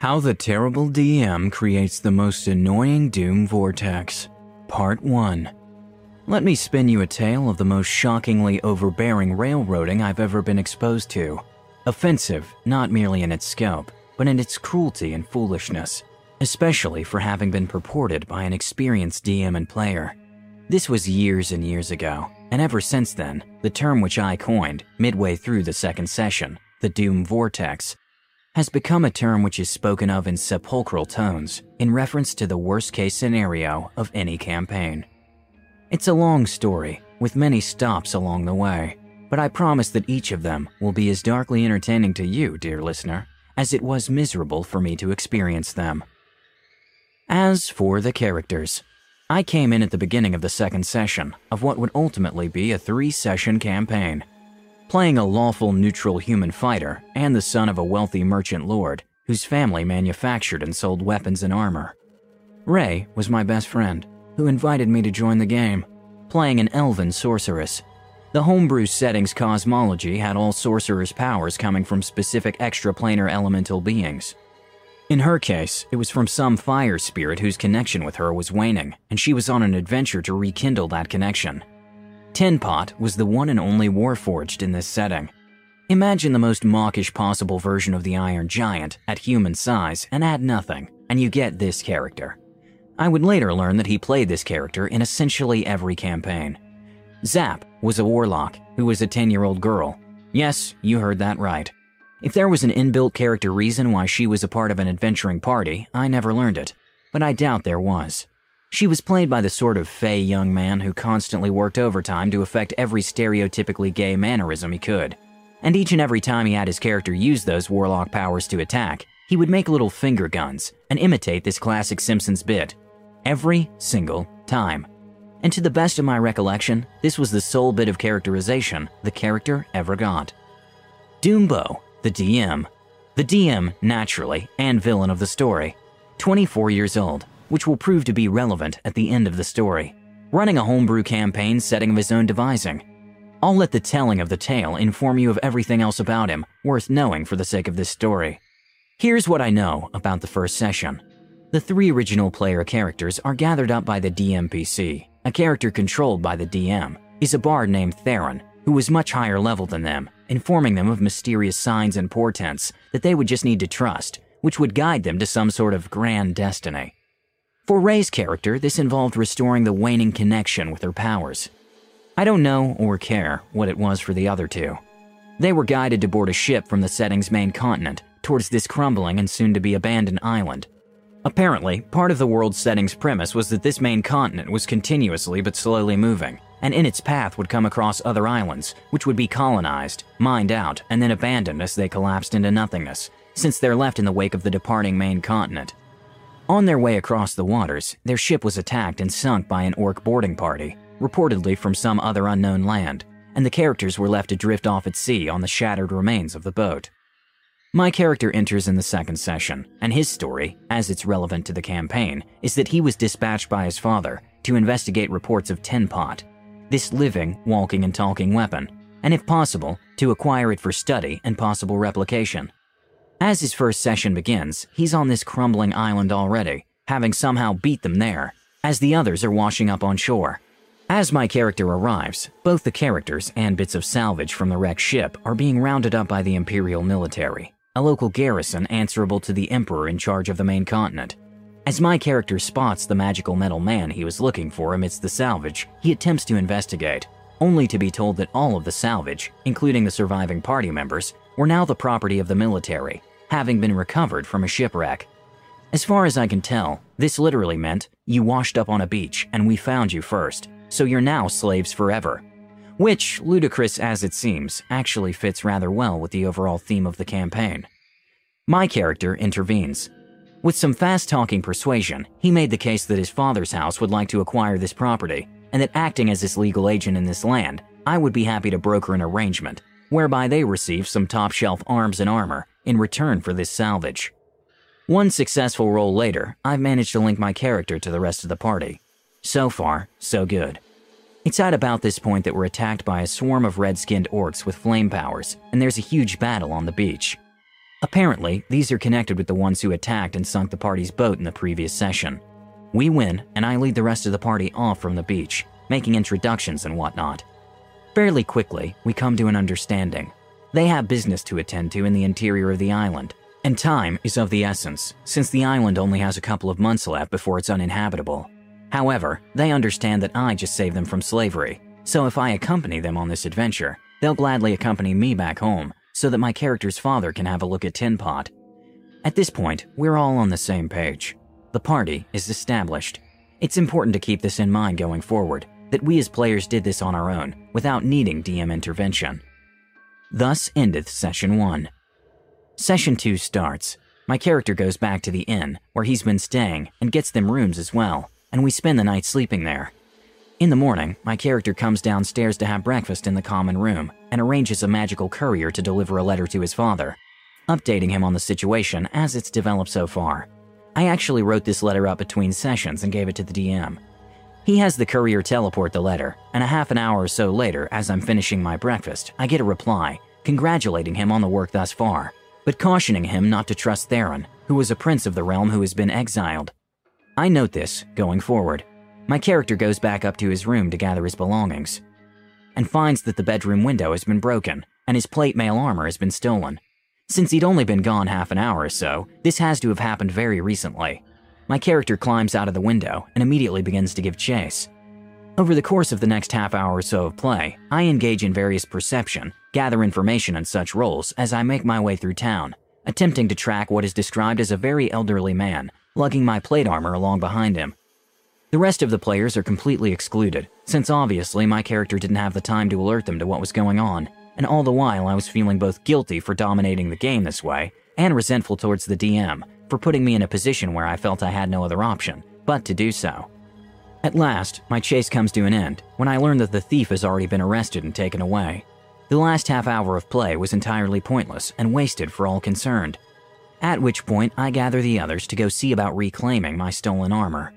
How the Terrible DM Creates the Most Annoying Doom Vortex, Part 1. Let me spin you a tale of the most shockingly overbearing railroading I've ever been exposed to. Offensive, not merely in its scope, but in its cruelty and foolishness, especially for having been purported by an experienced DM and player. This was years and years ago, and ever since then, the term which I coined, midway through the second session, the Doom Vortex, has become a term which is spoken of in sepulchral tones in reference to the worst case scenario of any campaign. It's a long story, with many stops along the way, but I promise that each of them will be as darkly entertaining to you, dear listener, as it was miserable for me to experience them. As for the characters, I came in at the beginning of the second session of what would ultimately be a three session campaign playing a lawful neutral human fighter and the son of a wealthy merchant lord whose family manufactured and sold weapons and armor. Ray was my best friend, who invited me to join the game, playing an elven sorceress. The homebrew setting's cosmology had all sorcerer's powers coming from specific extraplanar elemental beings. In her case, it was from some fire spirit whose connection with her was waning, and she was on an adventure to rekindle that connection. Tin Pot was the one and only Warforged in this setting. Imagine the most mawkish possible version of the Iron Giant at human size and add nothing, and you get this character. I would later learn that he played this character in essentially every campaign. Zap was a warlock who was a 10 year old girl. Yes, you heard that right. If there was an inbuilt character reason why she was a part of an adventuring party, I never learned it, but I doubt there was. She was played by the sort of fey young man who constantly worked overtime to affect every stereotypically gay mannerism he could. And each and every time he had his character use those warlock powers to attack, he would make little finger guns and imitate this classic Simpsons bit. Every single time. And to the best of my recollection, this was the sole bit of characterization the character ever got. Doombo, the DM. The DM, naturally, and villain of the story. 24 years old, which will prove to be relevant at the end of the story, running a homebrew campaign setting of his own devising. I'll let the telling of the tale inform you of everything else about him worth knowing for the sake of this story. Here's what I know about the first session. The three original player characters are gathered up by the DMPC. A character controlled by the DM is a bard named Theron, who was much higher level than them, informing them of mysterious signs and portents that they would just need to trust, which would guide them to some sort of grand destiny. For Ray's character, this involved restoring the waning connection with her powers. I don't know or care what it was for the other two. They were guided to board a ship from the setting's main continent towards this crumbling and soon to be abandoned island. Apparently, part of the world's setting's premise was that this main continent was continuously but slowly moving, and in its path would come across other islands, which would be colonized, mined out, and then abandoned as they collapsed into nothingness, since they're left in the wake of the departing main continent. On their way across the waters, their ship was attacked and sunk by an orc boarding party, reportedly from some other unknown land, and the characters were left to drift off at sea on the shattered remains of the boat. My character enters in the second session, and his story, as it's relevant to the campaign, is that he was dispatched by his father to investigate reports of Tin Pot, this living, walking, and talking weapon, and if possible, to acquire it for study and possible replication. As his first session begins, he's on this crumbling island already, having somehow beat them there, as the others are washing up on shore. As my character arrives, both the characters and bits of salvage from the wrecked ship are being rounded up by the Imperial military, a local garrison answerable to the Emperor in charge of the main continent. As my character spots the magical metal man he was looking for amidst the salvage, he attempts to investigate, only to be told that all of the salvage, including the surviving party members, were now the property of the military having been recovered from a shipwreck. As far as I can tell, this literally meant you washed up on a beach and we found you first, so you're now slaves forever. Which, ludicrous as it seems, actually fits rather well with the overall theme of the campaign. My character intervenes. With some fast talking persuasion, he made the case that his father's house would like to acquire this property, and that acting as his legal agent in this land, I would be happy to broker an arrangement whereby they receive some top shelf arms and armor in return for this salvage. One successful roll later, I've managed to link my character to the rest of the party. So far, so good. It's at about this point that we're attacked by a swarm of red skinned orcs with flame powers, and there's a huge battle on the beach. Apparently, these are connected with the ones who attacked and sunk the party's boat in the previous session. We win, and I lead the rest of the party off from the beach, making introductions and whatnot. Fairly quickly, we come to an understanding. They have business to attend to in the interior of the island, and time is of the essence, since the island only has a couple of months left before it's uninhabitable. However, they understand that I just saved them from slavery, so if I accompany them on this adventure, they'll gladly accompany me back home so that my character's father can have a look at Tin Pot. At this point, we're all on the same page. The party is established. It's important to keep this in mind going forward, that we as players did this on our own, without needing DM intervention. Thus endeth Session 1. Session 2 starts. My character goes back to the inn, where he's been staying, and gets them rooms as well, and we spend the night sleeping there. In the morning, my character comes downstairs to have breakfast in the common room and arranges a magical courier to deliver a letter to his father, updating him on the situation as it's developed so far. I actually wrote this letter up between sessions and gave it to the DM. He has the courier teleport the letter, and a half an hour or so later, as I'm finishing my breakfast, I get a reply, congratulating him on the work thus far, but cautioning him not to trust Theron, who was a prince of the realm who has been exiled. I note this, going forward. My character goes back up to his room to gather his belongings, and finds that the bedroom window has been broken, and his plate mail armor has been stolen. Since he'd only been gone half an hour or so, this has to have happened very recently. My character climbs out of the window and immediately begins to give chase. Over the course of the next half hour or so of play, I engage in various perception, gather information, and such rolls as I make my way through town, attempting to track what is described as a very elderly man, lugging my plate armor along behind him. The rest of the players are completely excluded, since obviously my character didn't have the time to alert them to what was going on, and all the while I was feeling both guilty for dominating the game this way and resentful towards the DM for putting me in a position where I felt I had no other option but to do so. At last, my chase comes to an end when I learn that the thief has already been arrested and taken away. The last half hour of play was entirely pointless and wasted for all concerned. At which point, I gather the others to go see about reclaiming my stolen armor.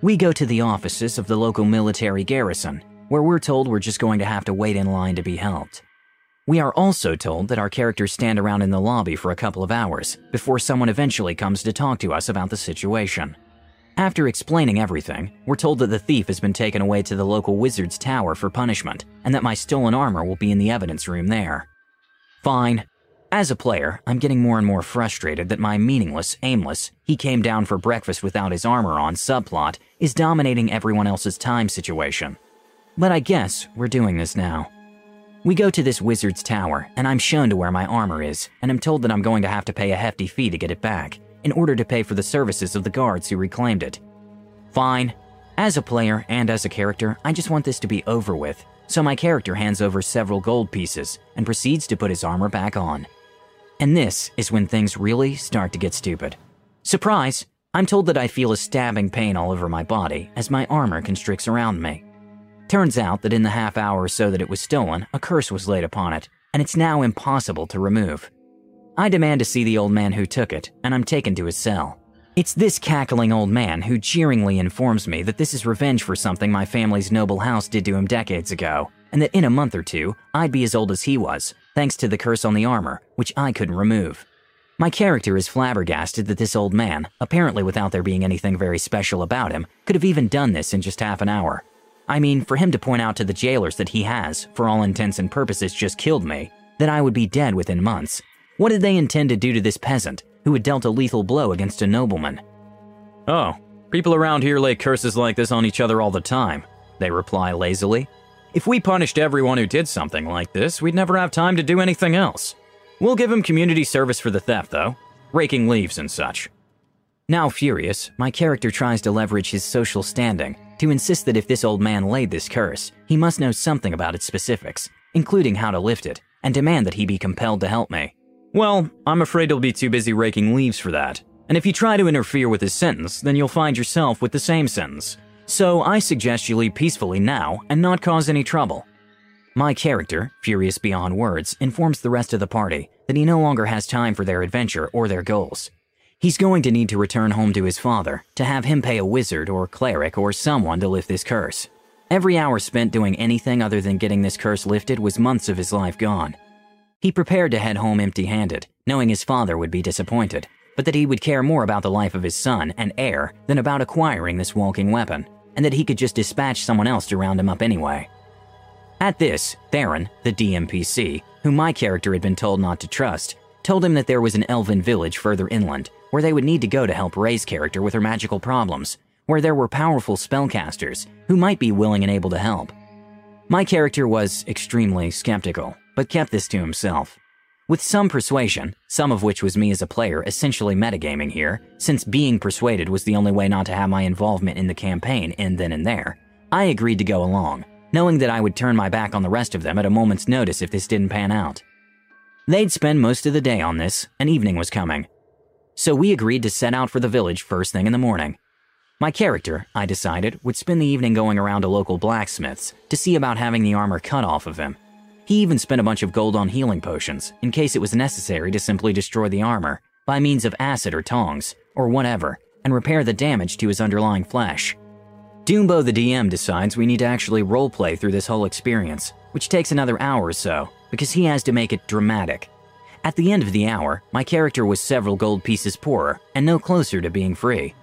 We go to the offices of the local military garrison, where we're told we're just going to have to wait in line to be helped. We are also told that our characters stand around in the lobby for a couple of hours before someone eventually comes to talk to us about the situation. After explaining everything, we're told that the thief has been taken away to the local wizard's tower for punishment and that my stolen armor will be in the evidence room there. Fine. As a player, I'm getting more and more frustrated that my meaningless, aimless, he came down for breakfast without his armor on subplot is dominating everyone else's time situation. But I guess we're doing this now. We go to this wizard's tower, and I'm shown to where my armor is, and I'm told that I'm going to have to pay a hefty fee to get it back, in order to pay for the services of the guards who reclaimed it. Fine. As a player and as a character, I just want this to be over with, so my character hands over several gold pieces and proceeds to put his armor back on. And this is when things really start to get stupid. Surprise! I'm told that I feel a stabbing pain all over my body as my armor constricts around me. Turns out that in the half hour or so that it was stolen, a curse was laid upon it, and it's now impossible to remove. I demand to see the old man who took it, and I'm taken to his cell. It's this cackling old man who jeeringly informs me that this is revenge for something my family's noble house did to him decades ago, and that in a month or two, I'd be as old as he was, thanks to the curse on the armor, which I couldn't remove. My character is flabbergasted that this old man, apparently without there being anything very special about him, could have even done this in just half an hour, I mean, for him to point out to the jailers that he has, for all intents and purposes, just killed me, that I would be dead within months. What did they intend to do to this peasant, who had dealt a lethal blow against a nobleman? Oh, people around here lay curses like this on each other all the time, they reply lazily. If we punished everyone who did something like this, we'd never have time to do anything else. We'll give him community service for the theft, though, raking leaves and such. Now furious, my character tries to leverage his social standing to insist that if this old man laid this curse, he must know something about its specifics, including how to lift it, and demand that he be compelled to help me. Well, I'm afraid he'll be too busy raking leaves for that. And if you try to interfere with his sentence, then you'll find yourself with the same sentence. So I suggest you leave peacefully now and not cause any trouble. My character, furious beyond words, informs the rest of the party that he no longer has time for their adventure or their goals. He's going to need to return home to his father to have him pay a wizard or cleric or someone to lift this curse. Every hour spent doing anything other than getting this curse lifted was months of his life gone. He prepared to head home empty handed, knowing his father would be disappointed, but that he would care more about the life of his son and heir than about acquiring this walking weapon, and that he could just dispatch someone else to round him up anyway. At this, Theron, the DMPC, whom my character had been told not to trust, told him that there was an elven village further inland where they would need to go to help Ray's character with her magical problems, where there were powerful spellcasters who might be willing and able to help. My character was extremely skeptical, but kept this to himself. With some persuasion, some of which was me as a player essentially metagaming here, since being persuaded was the only way not to have my involvement in the campaign end then and there, I agreed to go along, knowing that I would turn my back on the rest of them at a moment's notice if this didn't pan out. They'd spend most of the day on this, and evening was coming. So we agreed to set out for the village first thing in the morning. My character, I decided, would spend the evening going around to local blacksmiths to see about having the armor cut off of him. He even spent a bunch of gold on healing potions in case it was necessary to simply destroy the armor by means of acid or tongs, or whatever, and repair the damage to his underlying flesh. Doombo the DM decides we need to actually roleplay through this whole experience, which takes another hour or so, because he has to make it dramatic. At the end of the hour, my character was several gold pieces poorer and no closer to being free.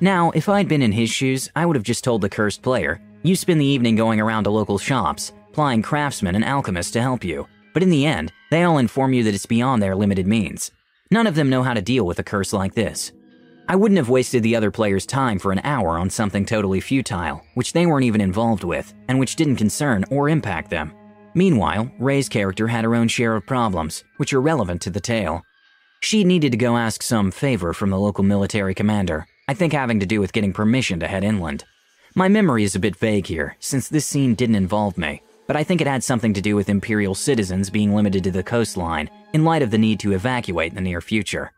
Now, if I'd been in his shoes, I would have just told the cursed player, you spend the evening going around to local shops, plying craftsmen and alchemists to help you. But in the end, they all inform you that it's beyond their limited means. None of them know how to deal with a curse like this. I wouldn't have wasted the other player's time for an hour on something totally futile, which they weren't even involved with, and which didn't concern or impact them. Meanwhile, Ray's character had her own share of problems, which are relevant to the tale. She needed to go ask some favor from the local military commander, I think having to do with getting permission to head inland. My memory is a bit vague here, since this scene didn't involve me, but I think it had something to do with Imperial citizens being limited to the coastline in light of the need to evacuate in the near future.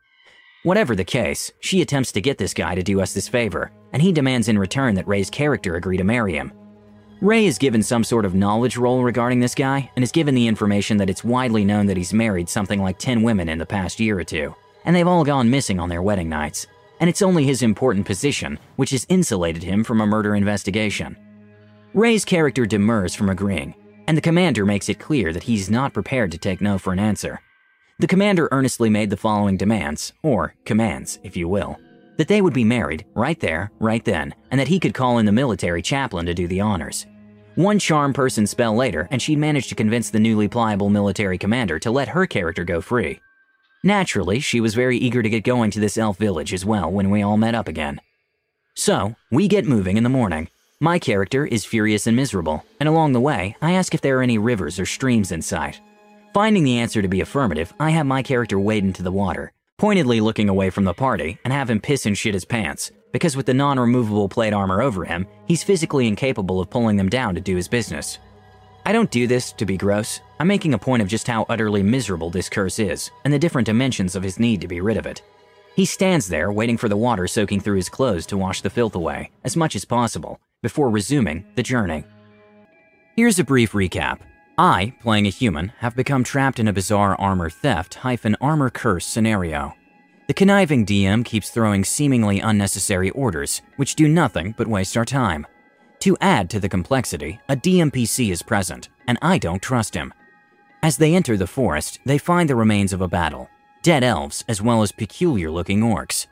Whatever the case, she attempts to get this guy to do us this favor, and he demands in return that Ray's character agree to marry him. Ray is given some sort of knowledge roll regarding this guy, and is given the information that it's widely known that he's married something like 10 women in the past year or two, and they've all gone missing on their wedding nights. And it's only his important position which has insulated him from a murder investigation. Ray's character demurs from agreeing, and the commander makes it clear that he's not prepared to take no for an answer. The commander earnestly made the following demands, or commands, if you will that they would be married right there, right then, and that he could call in the military chaplain to do the honors. One charm person spell later, and she'd managed to convince the newly pliable military commander to let her character go free. Naturally, she was very eager to get going to this elf village as well when we all met up again. So, we get moving in the morning. My character is furious and miserable, and along the way, I ask if there are any rivers or streams in sight. Finding the answer to be affirmative, I have my character wade into the water, pointedly looking away from the party, and have him piss and shit his pants, because with the non removable plate armor over him, he's physically incapable of pulling them down to do his business. I don't do this to be gross. I'm making a point of just how utterly miserable this curse is, and the different dimensions of his need to be rid of it. He stands there, waiting for the water soaking through his clothes to wash the filth away, as much as possible, before resuming the journey. Here's a brief recap. I, playing a human, have become trapped in a bizarre armor theft hyphen armor curse scenario. The conniving DM keeps throwing seemingly unnecessary orders, which do nothing but waste our time. To add to the complexity, a DMPC is present, and I don't trust him. As they enter the forest, they find the remains of a battle dead elves as well as peculiar looking orcs.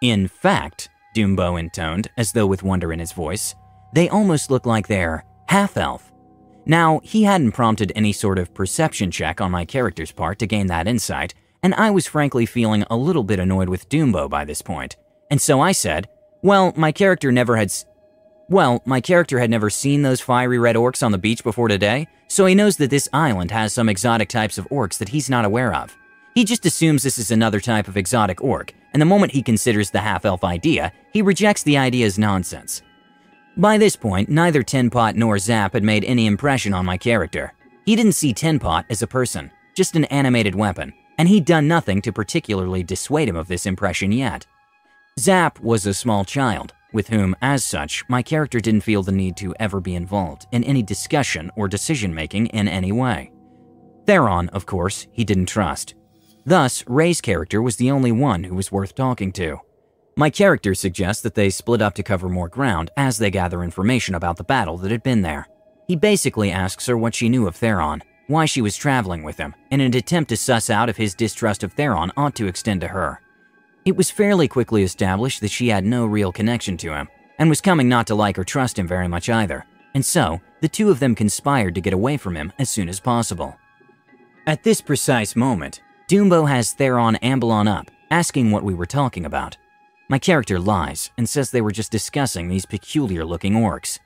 In fact, Doombo intoned, as though with wonder in his voice, they almost look like they're half elf now, he hadn't prompted any sort of perception check on my character's part to gain that insight, and I was frankly feeling a little bit annoyed with Doombo by this point. And so I said, well, my character never had. Well, my character had never seen those fiery red orcs on the beach before today, so he knows that this island has some exotic types of orcs that he's not aware of. He just assumes this is another type of exotic orc, and the moment he considers the half elf idea, he rejects the idea as nonsense. By this point, neither Tinpot nor Zap had made any impression on my character. He didn't see Tinpot as a person, just an animated weapon, and he'd done nothing to particularly dissuade him of this impression yet. Zap was a small child, with whom, as such, my character didn't feel the need to ever be involved in any discussion or decision making in any way. Theron, of course, he didn't trust. Thus, Ray's character was the only one who was worth talking to. My character suggests that they split up to cover more ground as they gather information about the battle that had been there. He basically asks her what she knew of Theron, why she was traveling with him, in an attempt to suss out if his distrust of Theron ought to extend to her. It was fairly quickly established that she had no real connection to him, and was coming not to like or trust him very much either, and so the two of them conspired to get away from him as soon as possible. At this precise moment, Dumbo has Theron amble on up, asking what we were talking about. My character lies and says they were just discussing these peculiar looking orcs.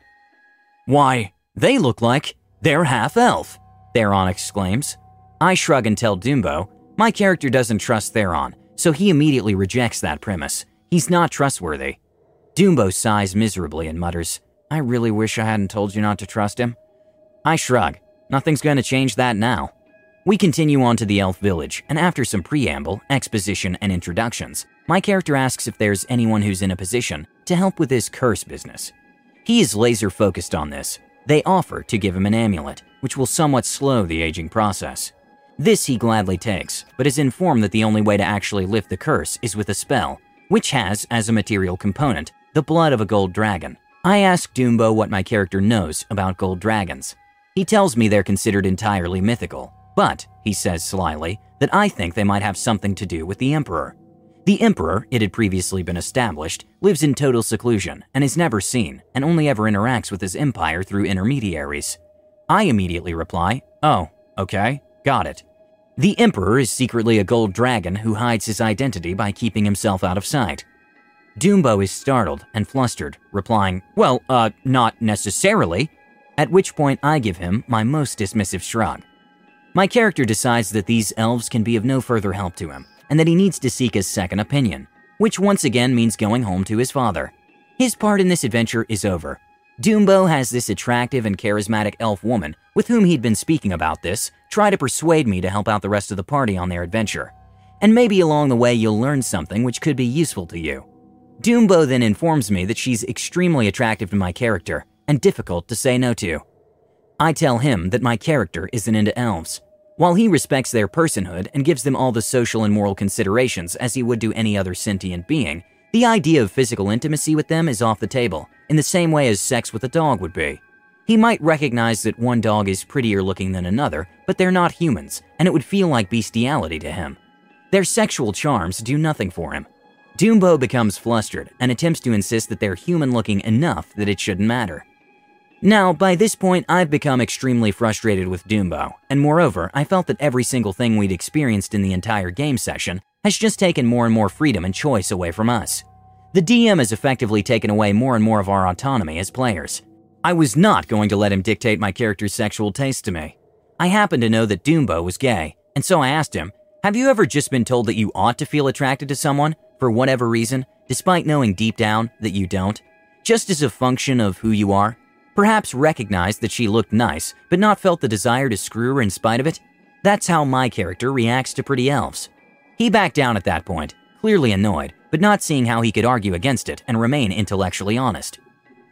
Why, they look like they're half elf, Theron exclaims. I shrug and tell Dumbo, my character doesn't trust Theron, so he immediately rejects that premise. He's not trustworthy. Dumbo sighs miserably and mutters, I really wish I hadn't told you not to trust him. I shrug. Nothing's going to change that now. We continue on to the elf village, and after some preamble, exposition, and introductions, my character asks if there's anyone who's in a position to help with his curse business. He is laser focused on this. They offer to give him an amulet, which will somewhat slow the aging process. This he gladly takes, but is informed that the only way to actually lift the curse is with a spell, which has, as a material component, the blood of a gold dragon. I ask Doombo what my character knows about gold dragons. He tells me they're considered entirely mythical, but, he says slyly, that I think they might have something to do with the Emperor. The Emperor, it had previously been established, lives in total seclusion and is never seen and only ever interacts with his empire through intermediaries. I immediately reply, Oh, okay, got it. The Emperor is secretly a gold dragon who hides his identity by keeping himself out of sight. Dumbo is startled and flustered, replying, Well, uh, not necessarily. At which point I give him my most dismissive shrug. My character decides that these elves can be of no further help to him, and that he needs to seek his second opinion, which once again means going home to his father. His part in this adventure is over, Doombo has this attractive and charismatic elf woman, with whom he'd been speaking about this, try to persuade me to help out the rest of the party on their adventure. And maybe along the way you'll learn something which could be useful to you. Doombo then informs me that she's extremely attractive to my character and difficult to say no to. I tell him that my character isn't into elves. While he respects their personhood and gives them all the social and moral considerations as he would do any other sentient being, the idea of physical intimacy with them is off the table, in the same way as sex with a dog would be. He might recognize that one dog is prettier looking than another, but they're not humans, and it would feel like bestiality to him. Their sexual charms do nothing for him. Doombo becomes flustered and attempts to insist that they're human looking enough that it shouldn't matter. Now, by this point, I've become extremely frustrated with Doombo, and moreover, I felt that every single thing we'd experienced in the entire game session has just taken more and more freedom and choice away from us. The DM has effectively taken away more and more of our autonomy as players. I was not going to let him dictate my character's sexual taste to me. I happened to know that Doombo was gay, and so I asked him, Have you ever just been told that you ought to feel attracted to someone, for whatever reason, despite knowing deep down that you don't? Just as a function of who you are? Perhaps recognized that she looked nice, but not felt the desire to screw her in spite of it? That's how my character reacts to pretty elves. He backed down at that point, clearly annoyed, but not seeing how he could argue against it and remain intellectually honest.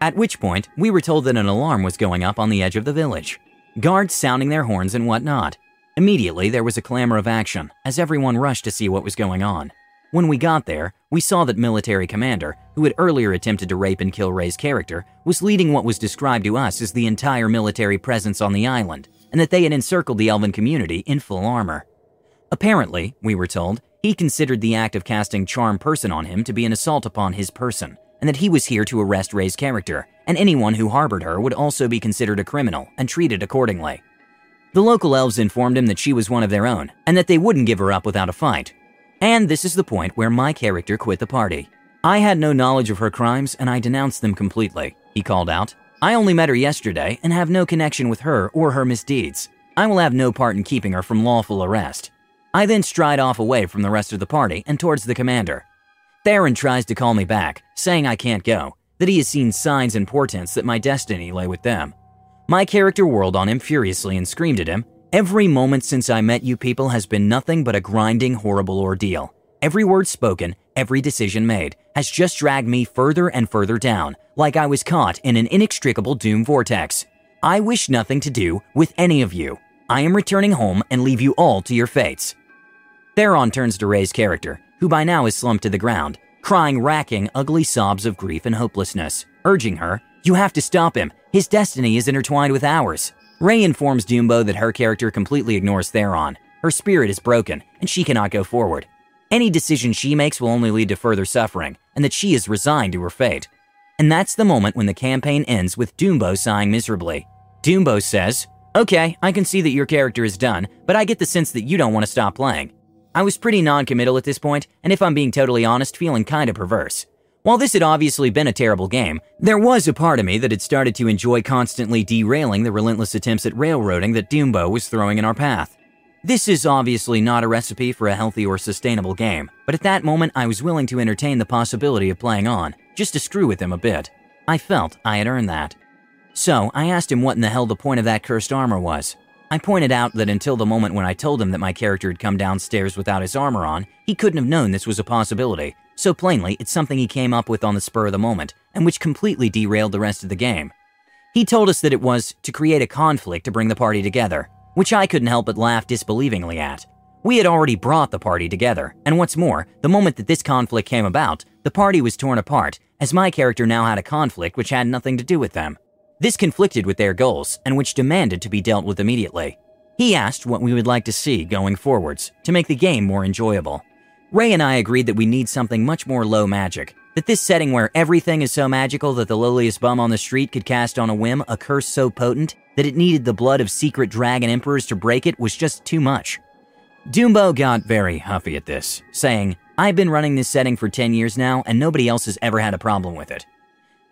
At which point, we were told that an alarm was going up on the edge of the village. Guards sounding their horns and whatnot. Immediately, there was a clamor of action, as everyone rushed to see what was going on. When we got there, we saw that military commander, who had earlier attempted to rape and kill Ray's character, was leading what was described to us as the entire military presence on the island, and that they had encircled the elven community in full armor. Apparently, we were told, he considered the act of casting Charm Person on him to be an assault upon his person, and that he was here to arrest Ray's character, and anyone who harbored her would also be considered a criminal and treated accordingly. The local elves informed him that she was one of their own, and that they wouldn't give her up without a fight. And this is the point where my character quit the party. I had no knowledge of her crimes, and I denounced them completely, he called out. I only met her yesterday and have no connection with her or her misdeeds. I will have no part in keeping her from lawful arrest. I then stride off away from the rest of the party and towards the commander. Theron tries to call me back, saying I can't go, that he has seen signs and portents that my destiny lay with them. My character whirled on him furiously and screamed at him, Every moment since I met you people has been nothing but a grinding, horrible ordeal. Every word spoken, every decision made, has just dragged me further and further down, like I was caught in an inextricable doom vortex. I wish nothing to do with any of you. I am returning home and leave you all to your fates. Theron turns to Ray's character, who by now is slumped to the ground, crying racking, ugly sobs of grief and hopelessness, urging her, You have to stop him. His destiny is intertwined with ours. Ray informs Doombo that her character completely ignores Theron. Her spirit is broken, and she cannot go forward. Any decision she makes will only lead to further suffering, and that she is resigned to her fate. And that's the moment when the campaign ends with Doombo sighing miserably. Doombo says, Okay, I can see that your character is done, but I get the sense that you don't want to stop playing. I was pretty non committal at this point, and if I'm being totally honest, feeling kinda perverse. While this had obviously been a terrible game, there was a part of me that had started to enjoy constantly derailing the relentless attempts at railroading that Doombo was throwing in our path. This is obviously not a recipe for a healthy or sustainable game, but at that moment I was willing to entertain the possibility of playing on, just to screw with him a bit. I felt I had earned that. So I asked him what in the hell the point of that cursed armor was. I pointed out that until the moment when I told him that my character had come downstairs without his armor on, he couldn't have known this was a possibility. So plainly, it's something he came up with on the spur of the moment, and which completely derailed the rest of the game. He told us that it was to create a conflict to bring the party together, which I couldn't help but laugh disbelievingly at. We had already brought the party together, and what's more, the moment that this conflict came about, the party was torn apart, as my character now had a conflict which had nothing to do with them. This conflicted with their goals, and which demanded to be dealt with immediately. He asked what we would like to see going forwards to make the game more enjoyable. Ray and I agreed that we need something much more low magic, that this setting where everything is so magical that the lowliest bum on the street could cast on a whim a curse so potent that it needed the blood of secret dragon emperors to break it was just too much. Dumbo got very huffy at this, saying, I've been running this setting for 10 years now, and nobody else has ever had a problem with it.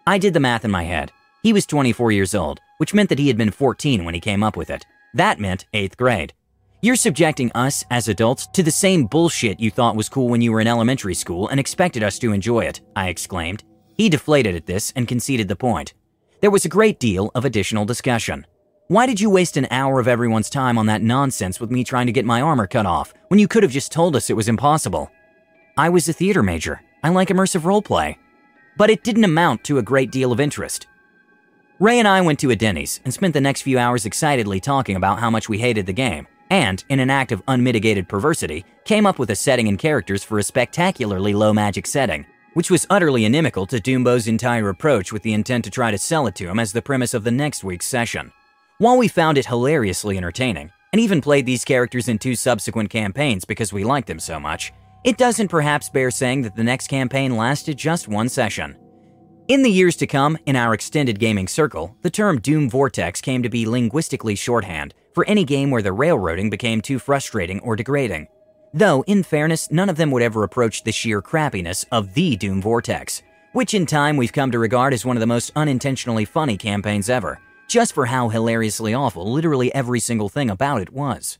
I did the math in my head. He was 24 years old, which meant that he had been 14 when he came up with it. That meant 8th grade. You're subjecting us, as adults, to the same bullshit you thought was cool when you were in elementary school and expected us to enjoy it, I exclaimed. He deflated at this and conceded the point. There was a great deal of additional discussion. Why did you waste an hour of everyone's time on that nonsense with me trying to get my armor cut off when you could have just told us it was impossible? I was a theater major. I like immersive roleplay. But it didn't amount to a great deal of interest. Ray and I went to a Denny's and spent the next few hours excitedly talking about how much we hated the game, and, in an act of unmitigated perversity, came up with a setting and characters for a spectacularly low magic setting, which was utterly inimical to Doombo's entire approach with the intent to try to sell it to him as the premise of the next week's session. While we found it hilariously entertaining, and even played these characters in two subsequent campaigns because we liked them so much, it doesn't perhaps bear saying that the next campaign lasted just one session. In the years to come, in our extended gaming circle, the term Doom Vortex came to be linguistically shorthand for any game where the railroading became too frustrating or degrading. Though, in fairness, none of them would ever approach the sheer crappiness of the Doom Vortex, which in time we've come to regard as one of the most unintentionally funny campaigns ever, just for how hilariously awful literally every single thing about it was.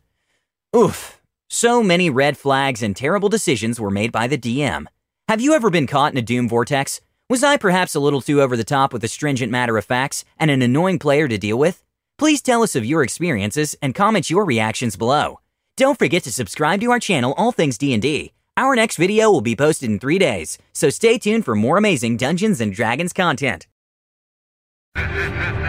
Oof. So many red flags and terrible decisions were made by the DM. Have you ever been caught in a Doom Vortex? Was I perhaps a little too over the top with astringent matter of facts and an annoying player to deal with? Please tell us of your experiences and comment your reactions below. Don't forget to subscribe to our channel All Things D&D. Our next video will be posted in 3 days, so stay tuned for more amazing Dungeons and Dragons content.